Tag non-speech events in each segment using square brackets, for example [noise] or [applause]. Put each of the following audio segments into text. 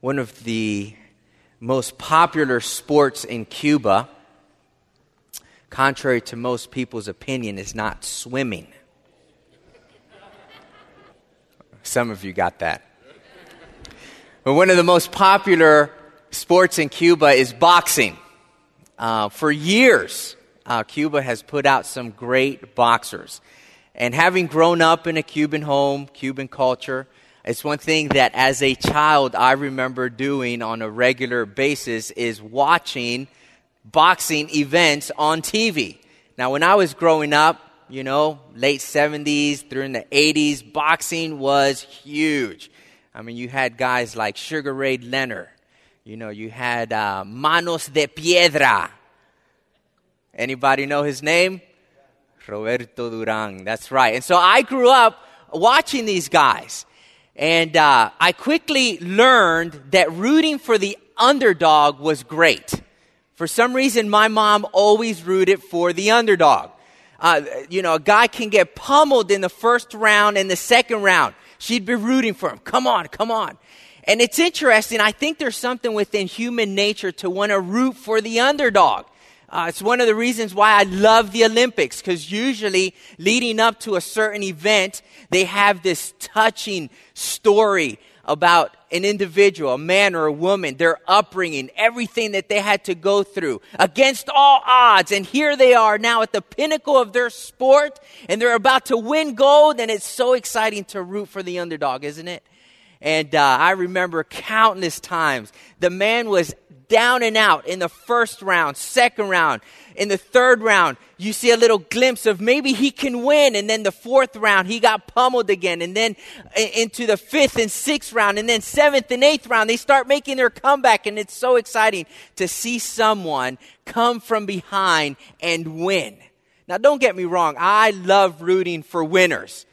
one of the most popular sports in Cuba, contrary to most people's opinion, is not swimming. Some of you got that. But one of the most popular sports in Cuba is boxing. Uh, for years, uh, Cuba has put out some great boxers. And having grown up in a Cuban home, Cuban culture, it's one thing that as a child I remember doing on a regular basis is watching boxing events on TV. Now, when I was growing up, you know, late 70s, during the 80s, boxing was huge. I mean, you had guys like Sugar Ray Leonard. You know, you had uh, Manos de Piedra. Anybody know his name? Roberto Duran. That's right. And so I grew up watching these guys. And uh, I quickly learned that rooting for the underdog was great. For some reason, my mom always rooted for the underdog. Uh, you know, a guy can get pummeled in the first round and the second round. She'd be rooting for him. Come on, come on. And it's interesting. I think there's something within human nature to want to root for the underdog. Uh, it's one of the reasons why I love the Olympics, because usually leading up to a certain event, they have this touching story about an individual, a man or a woman, their upbringing, everything that they had to go through against all odds. And here they are now at the pinnacle of their sport, and they're about to win gold, and it's so exciting to root for the underdog, isn't it? And uh, I remember countless times the man was down and out in the first round, second round, in the third round, you see a little glimpse of maybe he can win. And then the fourth round, he got pummeled again. And then into the fifth and sixth round, and then seventh and eighth round, they start making their comeback. And it's so exciting to see someone come from behind and win. Now, don't get me wrong, I love rooting for winners.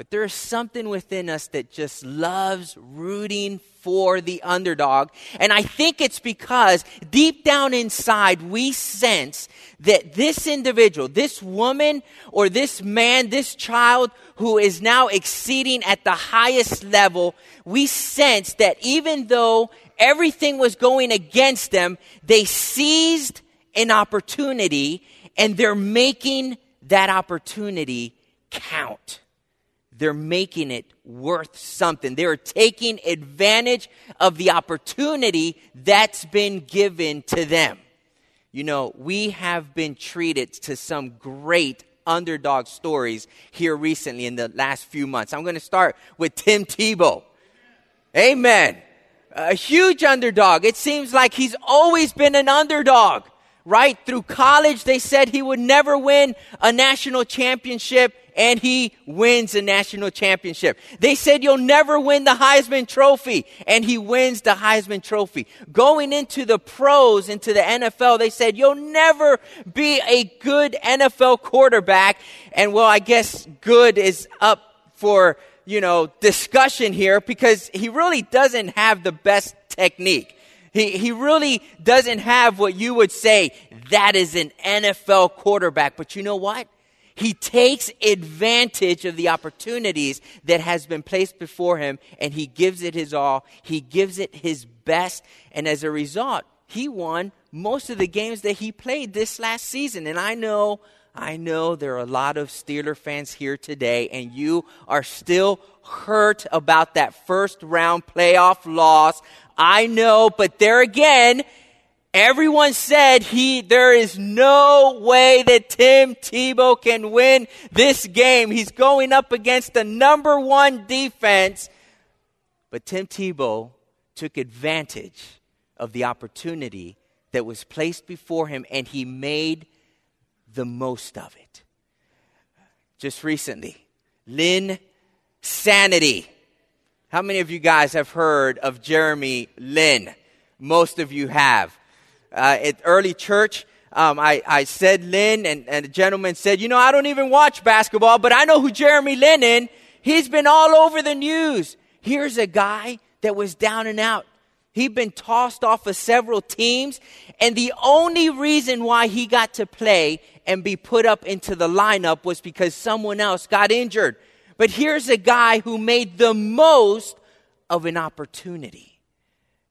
But there's something within us that just loves rooting for the underdog. And I think it's because deep down inside we sense that this individual, this woman or this man, this child who is now exceeding at the highest level, we sense that even though everything was going against them, they seized an opportunity and they're making that opportunity count they're making it worth something. They're taking advantage of the opportunity that's been given to them. You know, we have been treated to some great underdog stories here recently in the last few months. I'm going to start with Tim Tebow. Amen. A huge underdog. It seems like he's always been an underdog, right? Through college, they said he would never win a national championship and he wins a national championship. They said you'll never win the Heisman Trophy, and he wins the Heisman Trophy. Going into the pros, into the NFL, they said you'll never be a good NFL quarterback, and well, I guess good is up for, you know, discussion here because he really doesn't have the best technique. He, he really doesn't have what you would say that is an NFL quarterback. But you know what? He takes advantage of the opportunities that has been placed before him and he gives it his all. He gives it his best. And as a result, he won most of the games that he played this last season. And I know, I know there are a lot of Steeler fans here today and you are still hurt about that first round playoff loss. I know, but there again, Everyone said he, there is no way that Tim Tebow can win this game. He's going up against the number one defense. But Tim Tebow took advantage of the opportunity that was placed before him and he made the most of it. Just recently, Lynn Sanity. How many of you guys have heard of Jeremy Lin? Most of you have uh, at early church, um, I, I said Lin, and, and a gentleman said, You know, I don't even watch basketball, but I know who Jeremy Lin is. He's been all over the news. Here's a guy that was down and out. He'd been tossed off of several teams, and the only reason why he got to play and be put up into the lineup was because someone else got injured. But here's a guy who made the most of an opportunity.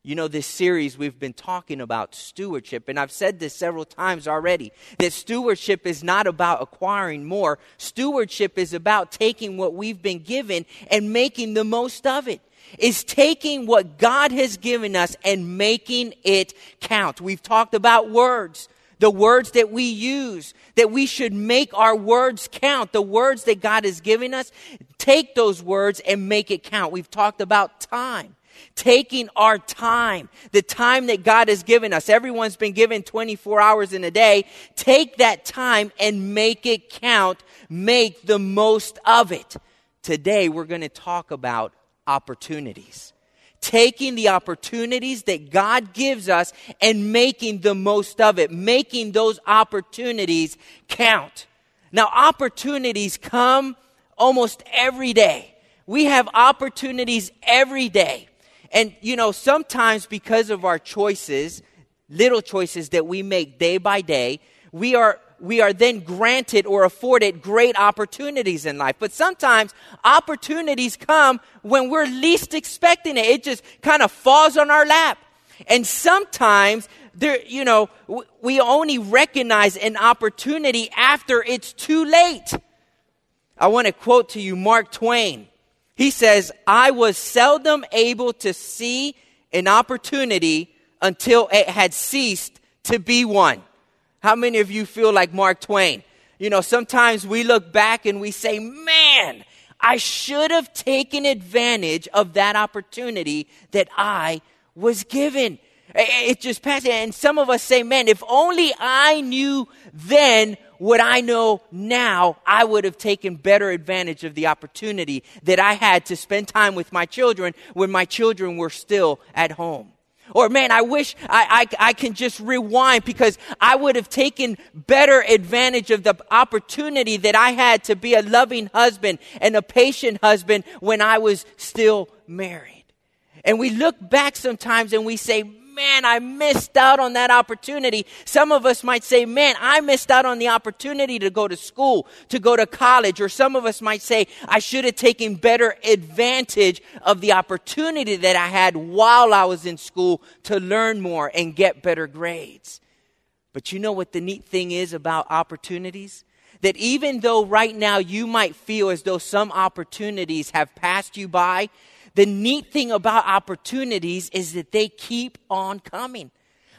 You know, this series we've been talking about stewardship, and I've said this several times already that stewardship is not about acquiring more. Stewardship is about taking what we've been given and making the most of it. Is taking what God has given us and making it count. We've talked about words the words that we use, that we should make our words count. The words that God is giving us, take those words and make it count. We've talked about time taking our time, the time that God has given us. Everyone's been given 24 hours in a day. Take that time and make it count. Make the most of it. Today, we're going to talk about opportunities. Taking the opportunities that God gives us and making the most of it, making those opportunities count. Now, opportunities come almost every day. We have opportunities every day. And, you know, sometimes because of our choices, little choices that we make day by day, we are, we are then granted or afforded great opportunities in life. But sometimes opportunities come when we're least expecting it. It just kind of falls on our lap. And sometimes there, you know, we only recognize an opportunity after it's too late. I want to quote to you Mark Twain. He says, I was seldom able to see an opportunity until it had ceased to be one. How many of you feel like Mark Twain? You know, sometimes we look back and we say, man, I should have taken advantage of that opportunity that I was given. It just passed. And some of us say, man, if only I knew then what I know now, I would have taken better advantage of the opportunity that I had to spend time with my children when my children were still at home. Or man, I wish I, I, I, can just rewind because I would have taken better advantage of the opportunity that I had to be a loving husband and a patient husband when I was still married. And we look back sometimes and we say, man, I missed out on that opportunity. Some of us might say, man, I missed out on the opportunity to go to school, to go to college. Or some of us might say, I should have taken better advantage of the opportunity that I had while I was in school to learn more and get better grades. But you know what the neat thing is about opportunities? That even though right now you might feel as though some opportunities have passed you by, the neat thing about opportunities is that they keep on coming.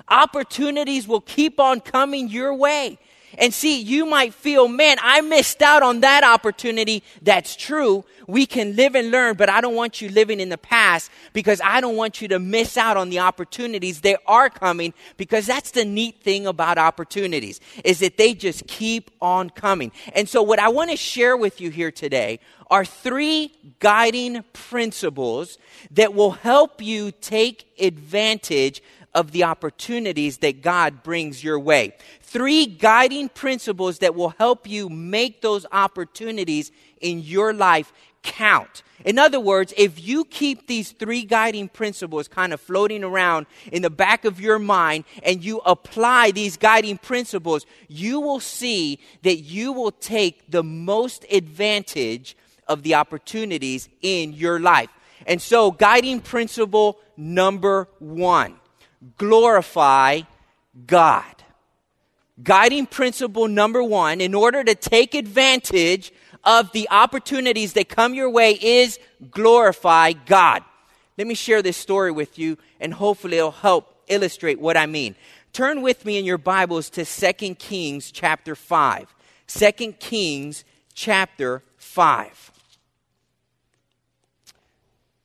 Opportunities will keep on coming your way. And see, you might feel, man, I missed out on that opportunity. That's true. We can live and learn, but I don't want you living in the past because I don't want you to miss out on the opportunities that are coming because that's the neat thing about opportunities is that they just keep on coming. And so what I want to share with you here today are three guiding principles that will help you take advantage of the opportunities that God brings your way. Three guiding principles that will help you make those opportunities in your life count. In other words, if you keep these three guiding principles kind of floating around in the back of your mind and you apply these guiding principles, you will see that you will take the most advantage of the opportunities in your life. And so, guiding principle number one glorify God. Guiding principle number one, in order to take advantage of the opportunities that come your way, is glorify God. Let me share this story with you, and hopefully it'll help illustrate what I mean. Turn with me in your Bibles to 2 Kings chapter 5. 2 Kings chapter 5.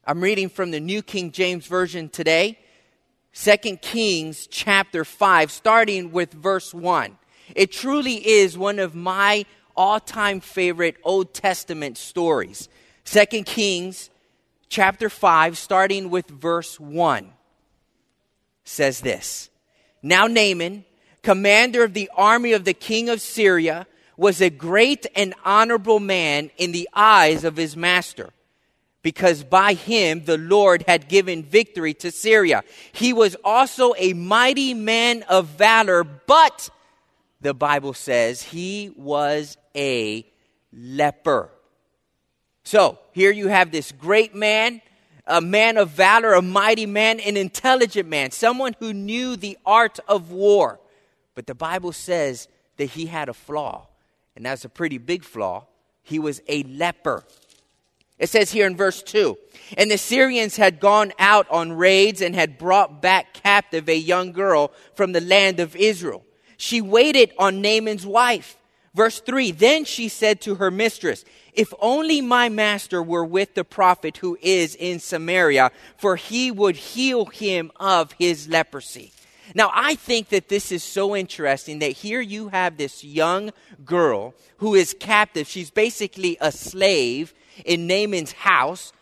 I'm reading from the New King James Version today. 2 Kings chapter 5, starting with verse 1. It truly is one of my all time favorite Old Testament stories. 2 Kings chapter 5, starting with verse 1, says this Now Naaman, commander of the army of the king of Syria, was a great and honorable man in the eyes of his master because by him the Lord had given victory to Syria. He was also a mighty man of valor, but the Bible says he was a leper. So here you have this great man, a man of valor, a mighty man, an intelligent man, someone who knew the art of war. But the Bible says that he had a flaw, and that's a pretty big flaw. He was a leper. It says here in verse 2 And the Syrians had gone out on raids and had brought back captive a young girl from the land of Israel. She waited on Naaman's wife. Verse 3 Then she said to her mistress, If only my master were with the prophet who is in Samaria, for he would heal him of his leprosy. Now, I think that this is so interesting that here you have this young girl who is captive. She's basically a slave in Naaman's house.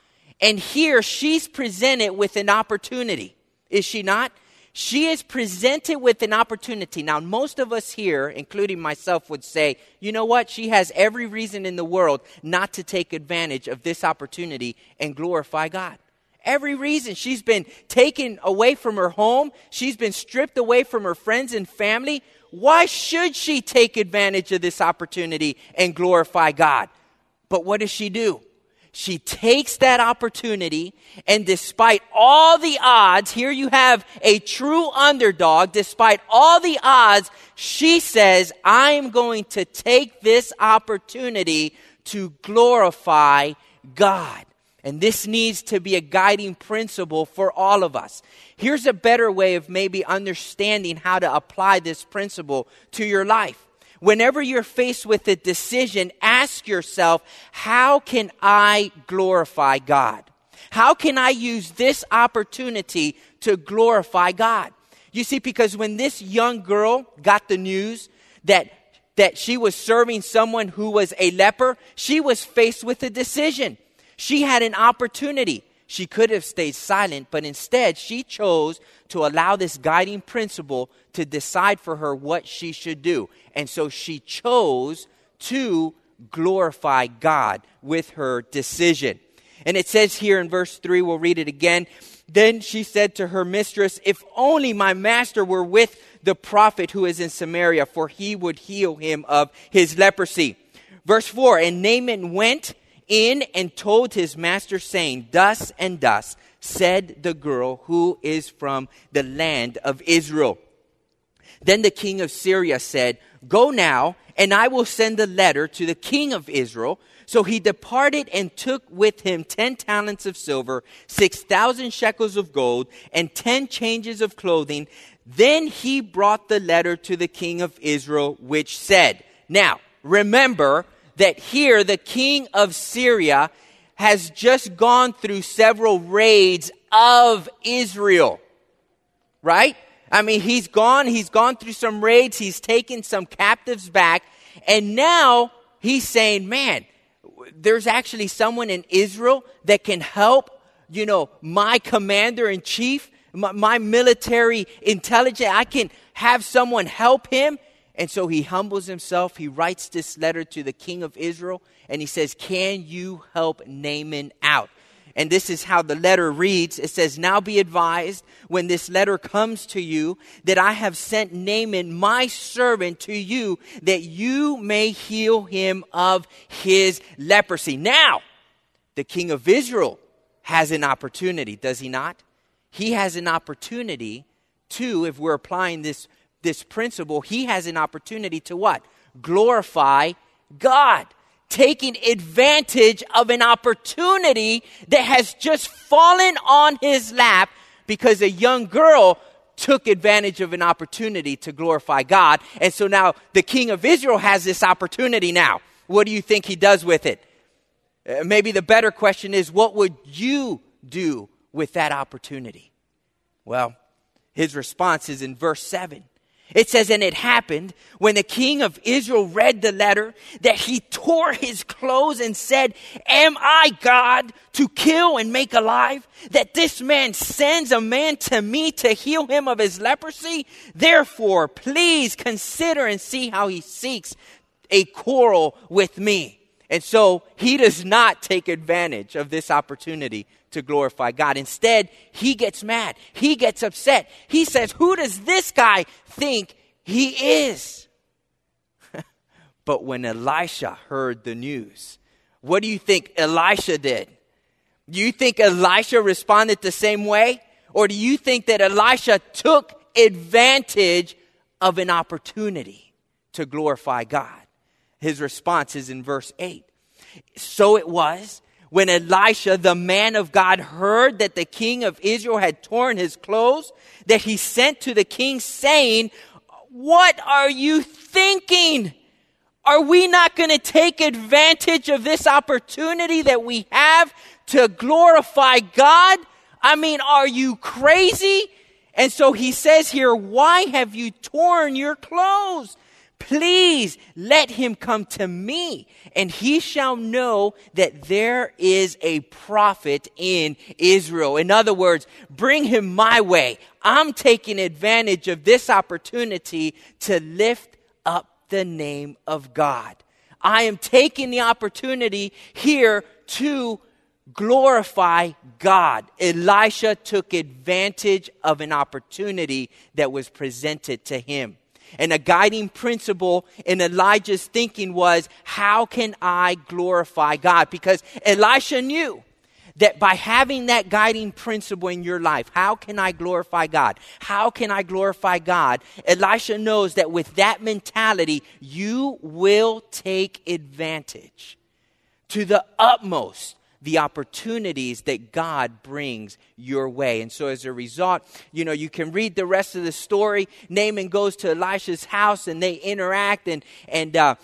And here she's presented with an opportunity, is she not? She is presented with an opportunity. Now, most of us here, including myself, would say, you know what? She has every reason in the world not to take advantage of this opportunity and glorify God. Every reason. She's been taken away from her home. She's been stripped away from her friends and family. Why should she take advantage of this opportunity and glorify God? But what does she do? She takes that opportunity, and despite all the odds, here you have a true underdog. Despite all the odds, she says, I'm going to take this opportunity to glorify God. And this needs to be a guiding principle for all of us. Here's a better way of maybe understanding how to apply this principle to your life whenever you're faced with a decision, ask yourself, how can I glorify God? How can I use this opportunity to glorify God? You see, because when this young girl got the news that, that she was serving someone who was a leper, she was faced with a decision. She had an opportunity. She could have stayed silent, but instead she chose to allow this guiding principle to decide for her what she should do. And so she chose to glorify God with her decision. And it says here in verse 3, we'll read it again. Then she said to her mistress, If only my master were with the prophet who is in Samaria, for he would heal him of his leprosy. Verse 4 And Naaman went in and told his master, saying, Thus and thus said the girl who is from the land of Israel. Then the king of Syria said, Go now, and I will send a letter to the king of Israel. So he departed and took with him ten talents of silver, six thousand shekels of gold, and ten changes of clothing. Then he brought the letter to the king of Israel, which said, Now, remember that here the king of Syria has just gone through several raids of Israel. Right? I mean, he's gone, he's gone through some raids, he's taken some captives back, and now he's saying, man, there's actually someone in Israel that can help, you know, my commander in chief, my, my military intelligence. I can have someone help him. And so he humbles himself. He writes this letter to the king of Israel, and he says, Can you help Naaman out? And this is how the letter reads. It says, Now be advised when this letter comes to you that I have sent Naaman, my servant, to you that you may heal him of his leprosy. Now, the king of Israel has an opportunity, does he not? He has an opportunity to, if we're applying this, this principle, he has an opportunity to what? Glorify God taking advantage of an opportunity that has just fallen on his lap because a young girl took advantage of an opportunity to glorify God. And so now the king of Israel has this opportunity now. What do you think he does with it? Uh, maybe the better question is what would you do with that opportunity? Well, his response is in verse 7. It says, and it happened when the king of Israel read the letter that he tore his clothes and said, Am I God to kill and make alive? That this man sends a man to me to heal him of his leprosy? Therefore, please consider and see how he seeks a quarrel with me. And so he does not take advantage of this opportunity to glorify God. Instead, he gets mad. He gets upset. He says, Who does this guy think he is? [laughs] but when Elisha heard the news, what do you think Elisha did? Do you think Elisha responded the same way? Or do you think that Elisha took advantage of an opportunity to glorify God? His response is in verse 8. So it was when Elisha, the man of God, heard that the king of Israel had torn his clothes, that he sent to the king saying, What are you thinking? Are we not going to take advantage of this opportunity that we have to glorify God? I mean, are you crazy? And so he says here, Why have you torn your clothes? Please let him come to me, and he shall know that there is a prophet in Israel. In other words, bring him my way. I'm taking advantage of this opportunity to lift up the name of God. I am taking the opportunity here to glorify God. Elisha took advantage of an opportunity that was presented to him. And a guiding principle in Elijah's thinking was, how can I glorify God? Because Elisha knew that by having that guiding principle in your life, how can I glorify God? How can I glorify God? Elisha knows that with that mentality, you will take advantage to the utmost the opportunities that God brings your way. And so as a result, you know, you can read the rest of the story. Naaman goes to Elisha's house and they interact and, and, uh,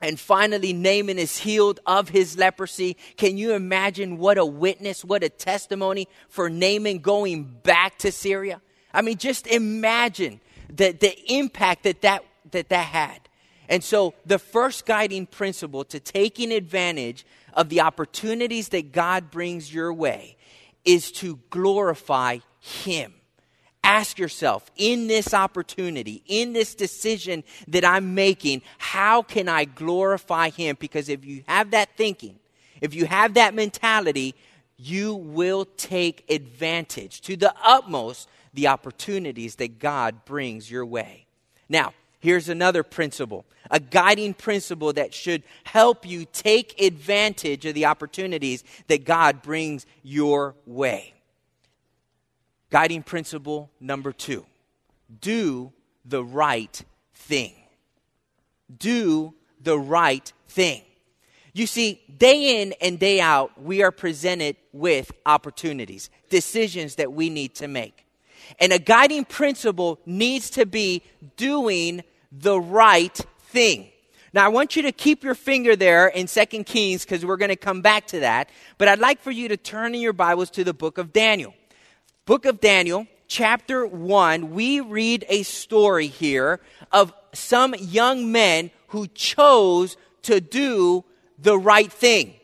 and finally, Naaman is healed of his leprosy. Can you imagine what a witness, what a testimony for Naaman going back to Syria? I mean, just imagine the, the impact that that, that that had. And so, the first guiding principle to taking advantage of the opportunities that God brings your way is to glorify Him. Ask yourself, in this opportunity, in this decision that I'm making, how can I glorify Him? Because if you have that thinking, if you have that mentality, you will take advantage to the utmost the opportunities that God brings your way. Now, Here's another principle, a guiding principle that should help you take advantage of the opportunities that God brings your way. Guiding principle number two do the right thing. Do the right thing. You see, day in and day out, we are presented with opportunities, decisions that we need to make. And a guiding principle needs to be doing the right thing. Now, I want you to keep your finger there in Second Kings because we're going to come back to that. But I'd like for you to turn in your Bibles to the book of Daniel. Book of Daniel, chapter 1, we read a story here of some young men who chose to do the right thing.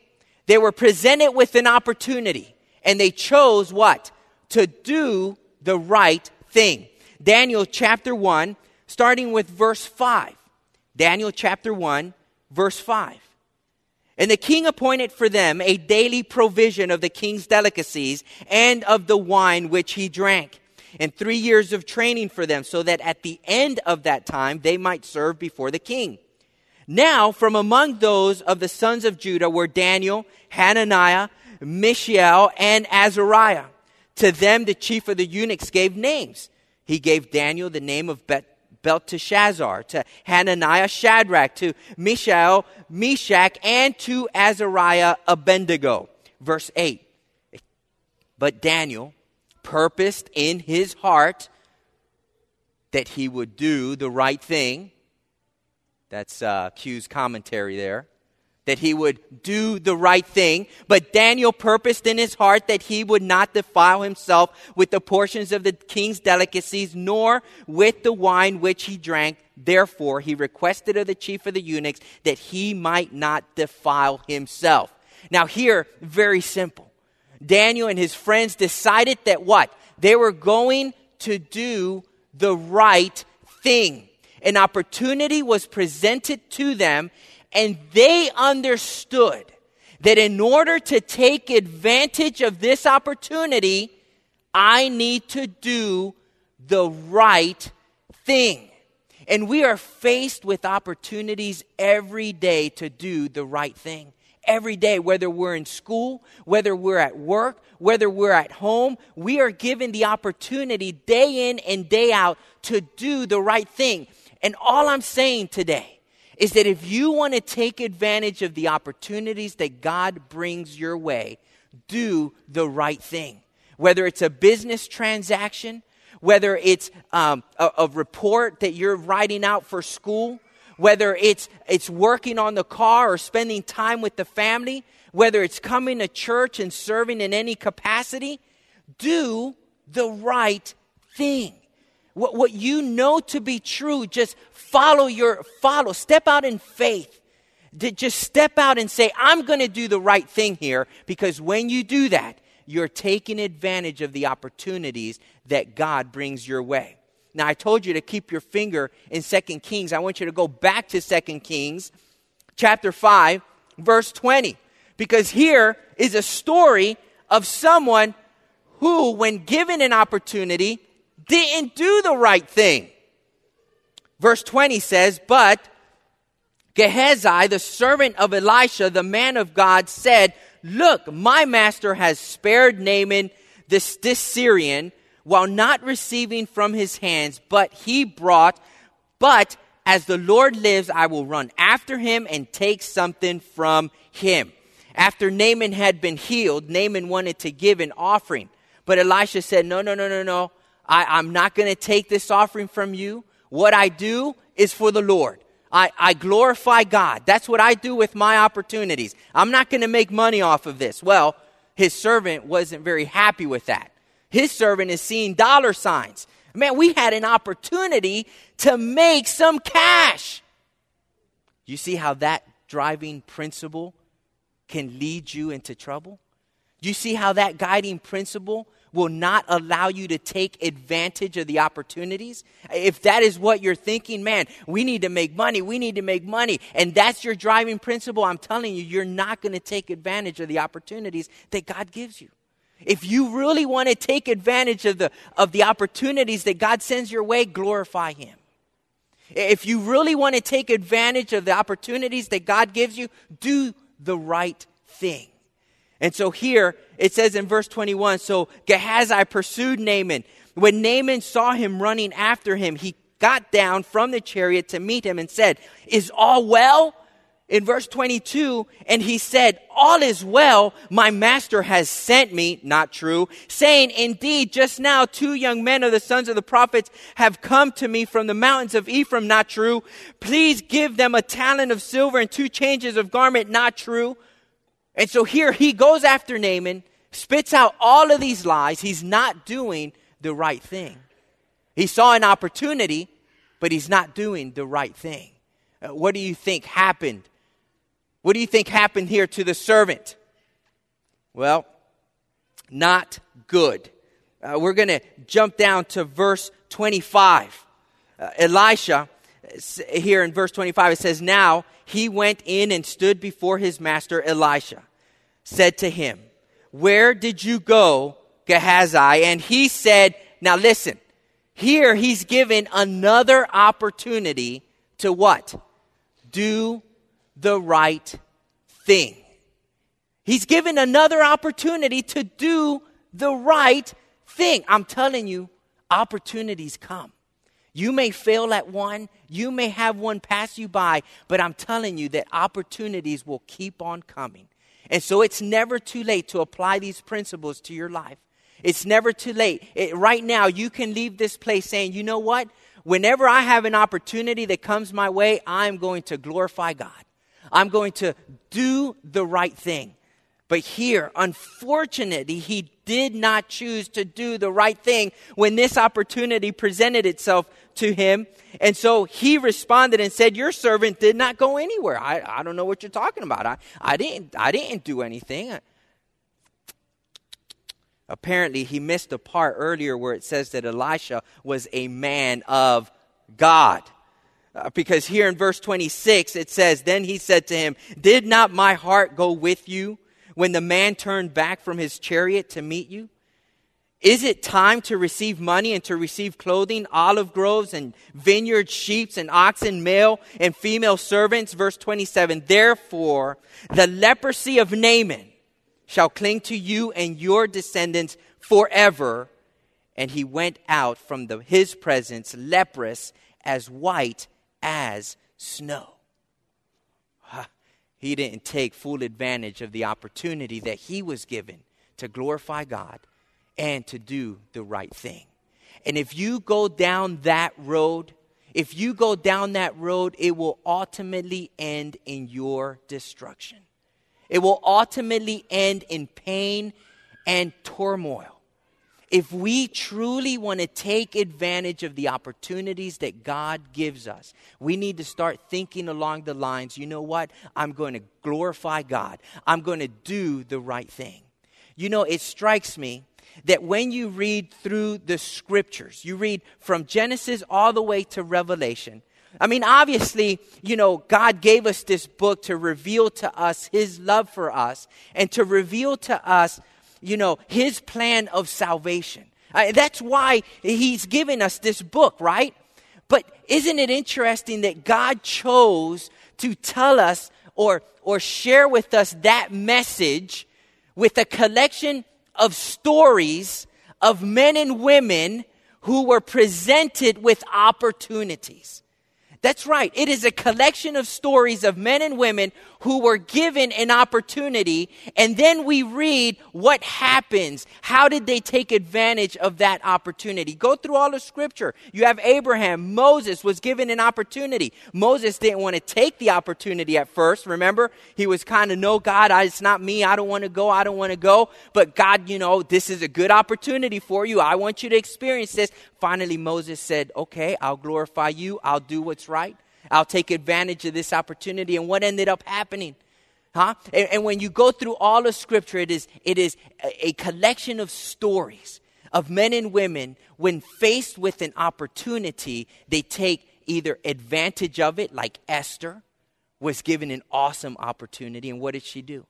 They were presented with an opportunity and they chose what? To do the right thing. Daniel chapter 1, starting with verse 5. Daniel chapter 1, verse 5. And the king appointed for them a daily provision of the king's delicacies and of the wine which he drank, and three years of training for them, so that at the end of that time they might serve before the king. Now, from among those of the sons of Judah were Daniel, Hananiah, Mishael, and Azariah. To them, the chief of the eunuchs gave names. He gave Daniel the name of Bet Belteshazzar, to Hananiah, Shadrach, to Mishael, Meshach, and to Azariah, Abednego. Verse 8. But Daniel purposed in his heart that he would do the right thing. That's uh, Q's commentary there that he would do the right thing. But Daniel purposed in his heart that he would not defile himself with the portions of the king's delicacies, nor with the wine which he drank. Therefore, he requested of the chief of the eunuchs that he might not defile himself. Now, here, very simple. Daniel and his friends decided that what? They were going to do the right thing. An opportunity was presented to them, and they understood that in order to take advantage of this opportunity, I need to do the right thing. And we are faced with opportunities every day to do the right thing. every day, whether we're in school, whether we're at work, whether we're at home. We are given the opportunity day in and day out to do the right thing. And all I'm saying today is that if you want to take advantage of the opportunities that God brings your way, do the right thing. Whether it's a business transaction, whether it's um, a, a report that you're writing out for school, whether it's, it's working on the car or spending time with the family, whether it's coming to church and serving in any capacity, do the right thing. What, what you know to be true, just follow your, follow, step out in faith. Just step out and say, I'm going to do the right thing here because when you do that, you're taking advantage of the opportunities that God brings your way. Now, I told you to keep your finger in Second Kings. I want you to go back to Second Kings chapter 5, verse 20, because here is a story of someone who, when given an opportunity, didn't do the right thing. Verse 20 says, But Gehazi, the servant of Elisha, the man of God, said, Look, my master has spared Naaman this, this Syrian while not receiving from his hands, but he brought, but as the Lord lives, I will run after him and take something from him. After Naaman had been healed, Naaman wanted to give an offering. But Elisha said, No, no, no, no, no. I, am not going to take this offering from you. What I do is for the Lord. I, I glorify God. That's what I do with my opportunities. I'm not going to make money off of this. Well, his servant wasn't very happy with that. His servant is seeing dollar signs. Man, we had an opportunity to make some cash. You see how that driving principle can lead you into trouble? You see how that guiding principle will not allow you to take advantage of the opportunities? If that is what you're thinking, man, we need to make money, we need to make money, and that's your driving principle, I'm telling you, you're not going to take advantage of the opportunities that God gives you. If you really want to take advantage of the, of the opportunities that God sends your way, glorify Him. If you really want to take advantage of the opportunities that God gives you, do the right thing. And so here it says in verse 21 So Gehazi pursued Naaman. When Naaman saw him running after him, he got down from the chariot to meet him and said, Is all well? in verse 22, and he said, All is well, my master has sent me, not true, saying, Indeed, just now two young men of the sons of the prophets have come to me from the mountains of Ephraim, not true. Please give them a talent of silver and two changes of garment, not true. And so here he goes after Naaman, spits out all of these lies. He's not doing the right thing. He saw an opportunity, but he's not doing the right thing. Uh, what do you think happened what do you think happened here to the servant? Well, not good. Uh, we're going to jump down to verse 25. Uh, Elisha, here in verse 25, it says, Now he went in and stood before his master Elisha, said to him, Where did you go, Gehazi? And he said, Now listen, here he's given another opportunity to what? Do the right thing. He's given another opportunity to do the right thing. I'm telling you, opportunities come. You may fail at one, you may have one pass you by, but I'm telling you that opportunities will keep on coming. And so it's never too late to apply these principles to your life. It's never too late. It, right now, you can leave this place saying, you know what? Whenever I have an opportunity that comes my way, I'm going to glorify God. I'm going to do the right thing. But here, unfortunately, he did not choose to do the right thing when this opportunity presented itself to him. And so he responded and said, Your servant did not go anywhere. I, I don't know what you're talking about. I, I, didn't, I didn't do anything. Apparently, he missed a part earlier where it says that Elisha was a man of God. Uh, because here in verse 26 it says, Then he said to him, Did not my heart go with you when the man turned back from his chariot to meet you? Is it time to receive money and to receive clothing, olive groves and vineyards, sheep and oxen, male and female servants? Verse 27. Therefore, the leprosy of Naaman shall cling to you and your descendants forever. And he went out from the, his presence leprous as white as snow. He didn't take full advantage of the opportunity that he was given to glorify God and to do the right thing. And if you go down that road, if you go down that road, it will ultimately end in your destruction. It will ultimately end in pain and turmoil. If we truly want to take advantage of the opportunities that God gives us, we need to start thinking along the lines you know what? I'm going to glorify God, I'm going to do the right thing. You know, it strikes me that when you read through the scriptures, you read from Genesis all the way to Revelation. I mean, obviously, you know, God gave us this book to reveal to us His love for us and to reveal to us, you know, His plan of salvation. Uh, that's why He's given us this book, right? But isn't it interesting that God chose to tell us or, or share with us that message with a collection of stories of men and women who were presented with opportunities. That's right. It is a collection of stories of men and women who were given an opportunity, and then we read what happens. How did they take advantage of that opportunity? Go through all the scripture. You have Abraham. Moses was given an opportunity. Moses didn't want to take the opportunity at first. Remember? He was kind of, no, God, it's not me. I don't want to go. I don't want to go. But God, you know, this is a good opportunity for you. I want you to experience this. Finally, Moses said, okay, I'll glorify you. I'll do what's right. I'll take advantage of this opportunity. And what ended up happening? Huh? And, and when you go through all of Scripture, it is, it is a, a collection of stories of men and women when faced with an opportunity, they take either advantage of it, like Esther was given an awesome opportunity. And what did she do?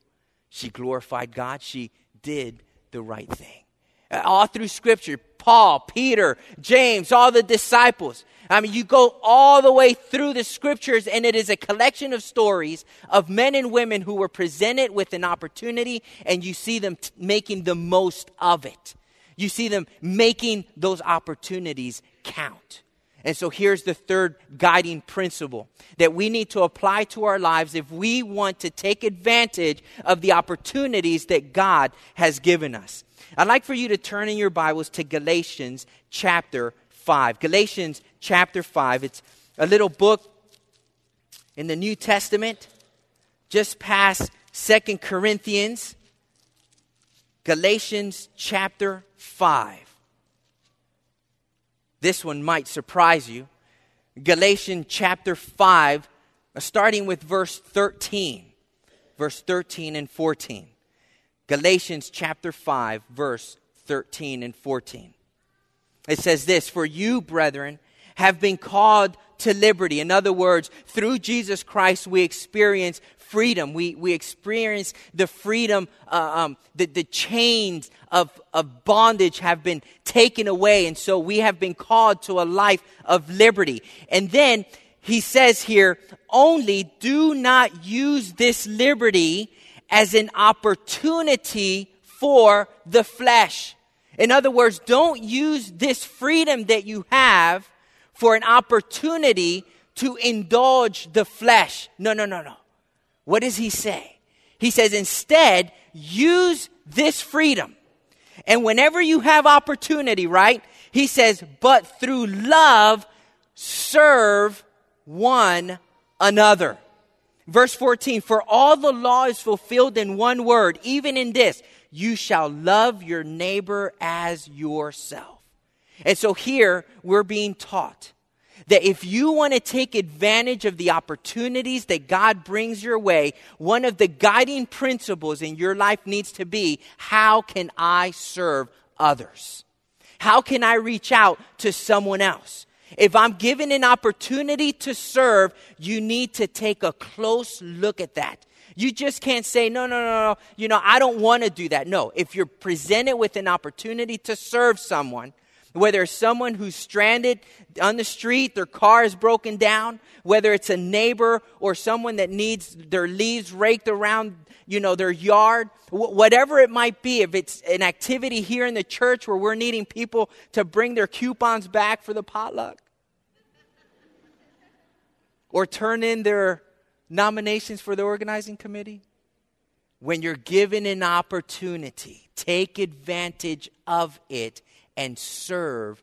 She glorified God. She did the right thing. All through Scripture, Paul, Peter, James, all the disciples. I mean, you go all the way through the scriptures, and it is a collection of stories of men and women who were presented with an opportunity, and you see them t- making the most of it. You see them making those opportunities count. And so here's the third guiding principle that we need to apply to our lives if we want to take advantage of the opportunities that God has given us. I'd like for you to turn in your Bibles to Galatians chapter 5. Galatians chapter 5. It's a little book in the New Testament, just past Second Corinthians. Galatians chapter 5. This one might surprise you. Galatians chapter 5, starting with verse 13. Verse 13 and 14. Galatians chapter 5, verse 13 and 14. It says this For you, brethren, have been called to liberty. In other words, through Jesus Christ, we experience freedom. We, we experience the freedom, uh, um, the, the chains of, of bondage have been taken away. And so we have been called to a life of liberty. And then he says here, only do not use this liberty as an opportunity for the flesh. In other words, don't use this freedom that you have for an opportunity to indulge the flesh. No, no, no, no. What does he say? He says, instead, use this freedom. And whenever you have opportunity, right? He says, but through love, serve one another. Verse 14, for all the law is fulfilled in one word, even in this, you shall love your neighbor as yourself. And so here we're being taught that if you want to take advantage of the opportunities that God brings your way, one of the guiding principles in your life needs to be how can I serve others? How can I reach out to someone else? If I'm given an opportunity to serve, you need to take a close look at that. You just can't say, no, no, no, no, you know, I don't want to do that. No, if you're presented with an opportunity to serve someone, whether it's someone who's stranded on the street, their car is broken down, whether it's a neighbor or someone that needs their leaves raked around, you know, their yard, wh- whatever it might be, if it's an activity here in the church where we're needing people to bring their coupons back for the potluck or turn in their nominations for the organizing committee? When you're given an opportunity, take advantage of it and serve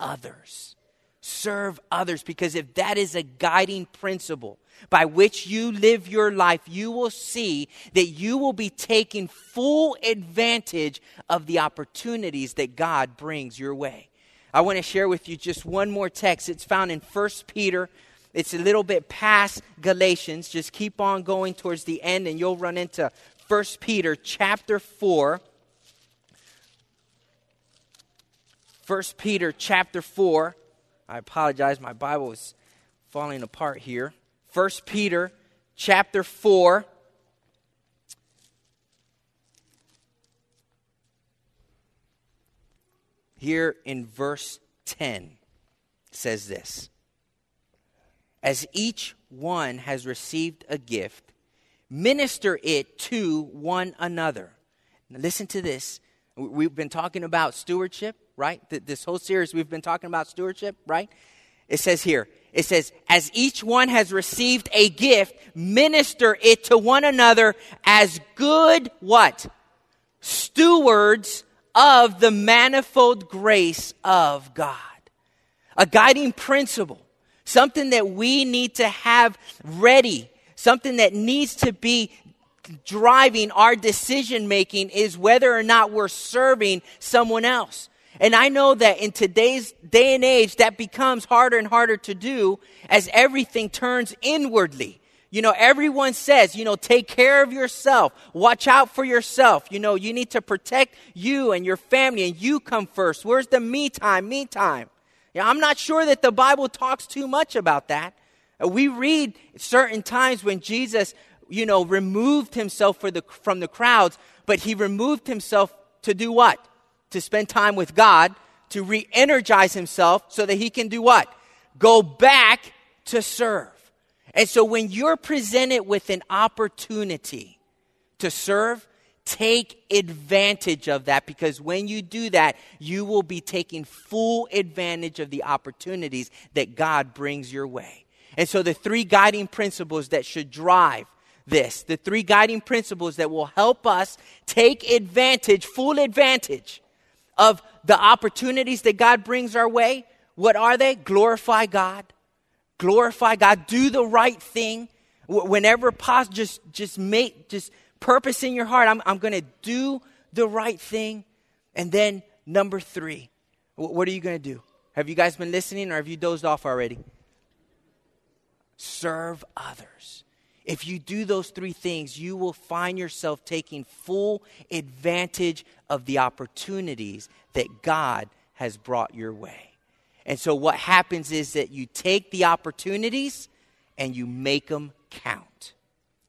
others. Serve others because if that is a guiding principle by which you live your life, you will see that you will be taking full advantage of the opportunities that God brings your way. I want to share with you just one more text. It's found in 1 Peter it's a little bit past Galatians. Just keep on going towards the end, and you'll run into 1 Peter chapter 4. 1 Peter chapter 4. I apologize, my Bible is falling apart here. 1 Peter chapter 4. Here in verse 10 says this as each one has received a gift, minister it to one another. Now listen to this. We've been talking about stewardship, right? This whole series, we've been talking about stewardship, right? It says here, it says, as each one has received a gift, minister it to one another as good, what? Stewards of the manifold grace of God. A guiding principle something that we need to have ready, something that needs to be driving our decision making is whether or not we're serving someone else. And I know that in today's day and age, that becomes harder and harder to do as everything turns inwardly. You know, everyone says, you know, take care of yourself. Watch out for yourself. You know, you need to protect you and your family and you come first. Where's the me time? Me time. Yeah, I'm not sure that the Bible talks too much about that. Uh, we read certain times when Jesus, you know, removed himself the, from the crowds, but he removed himself to do what? To spend time with God, to re energize himself so that he can do what? Go back to serve. And so when you're presented with an opportunity to serve, Take advantage of that because when you do that, you will be taking full advantage of the opportunities that God brings your way. And so, the three guiding principles that should drive this, the three guiding principles that will help us take advantage, full advantage of the opportunities that God brings our way, what are they? Glorify God. Glorify God. Do the right thing. Whenever possible, just, just make, just purpose in your heart. I'm, I'm going to do the right thing. And then, number three, what are you going to do? Have you guys been listening or have you dozed off already? Serve others. If you do those three things, you will find yourself taking full advantage of the opportunities that God has brought your way. And so, what happens is that you take the opportunities and you make them count.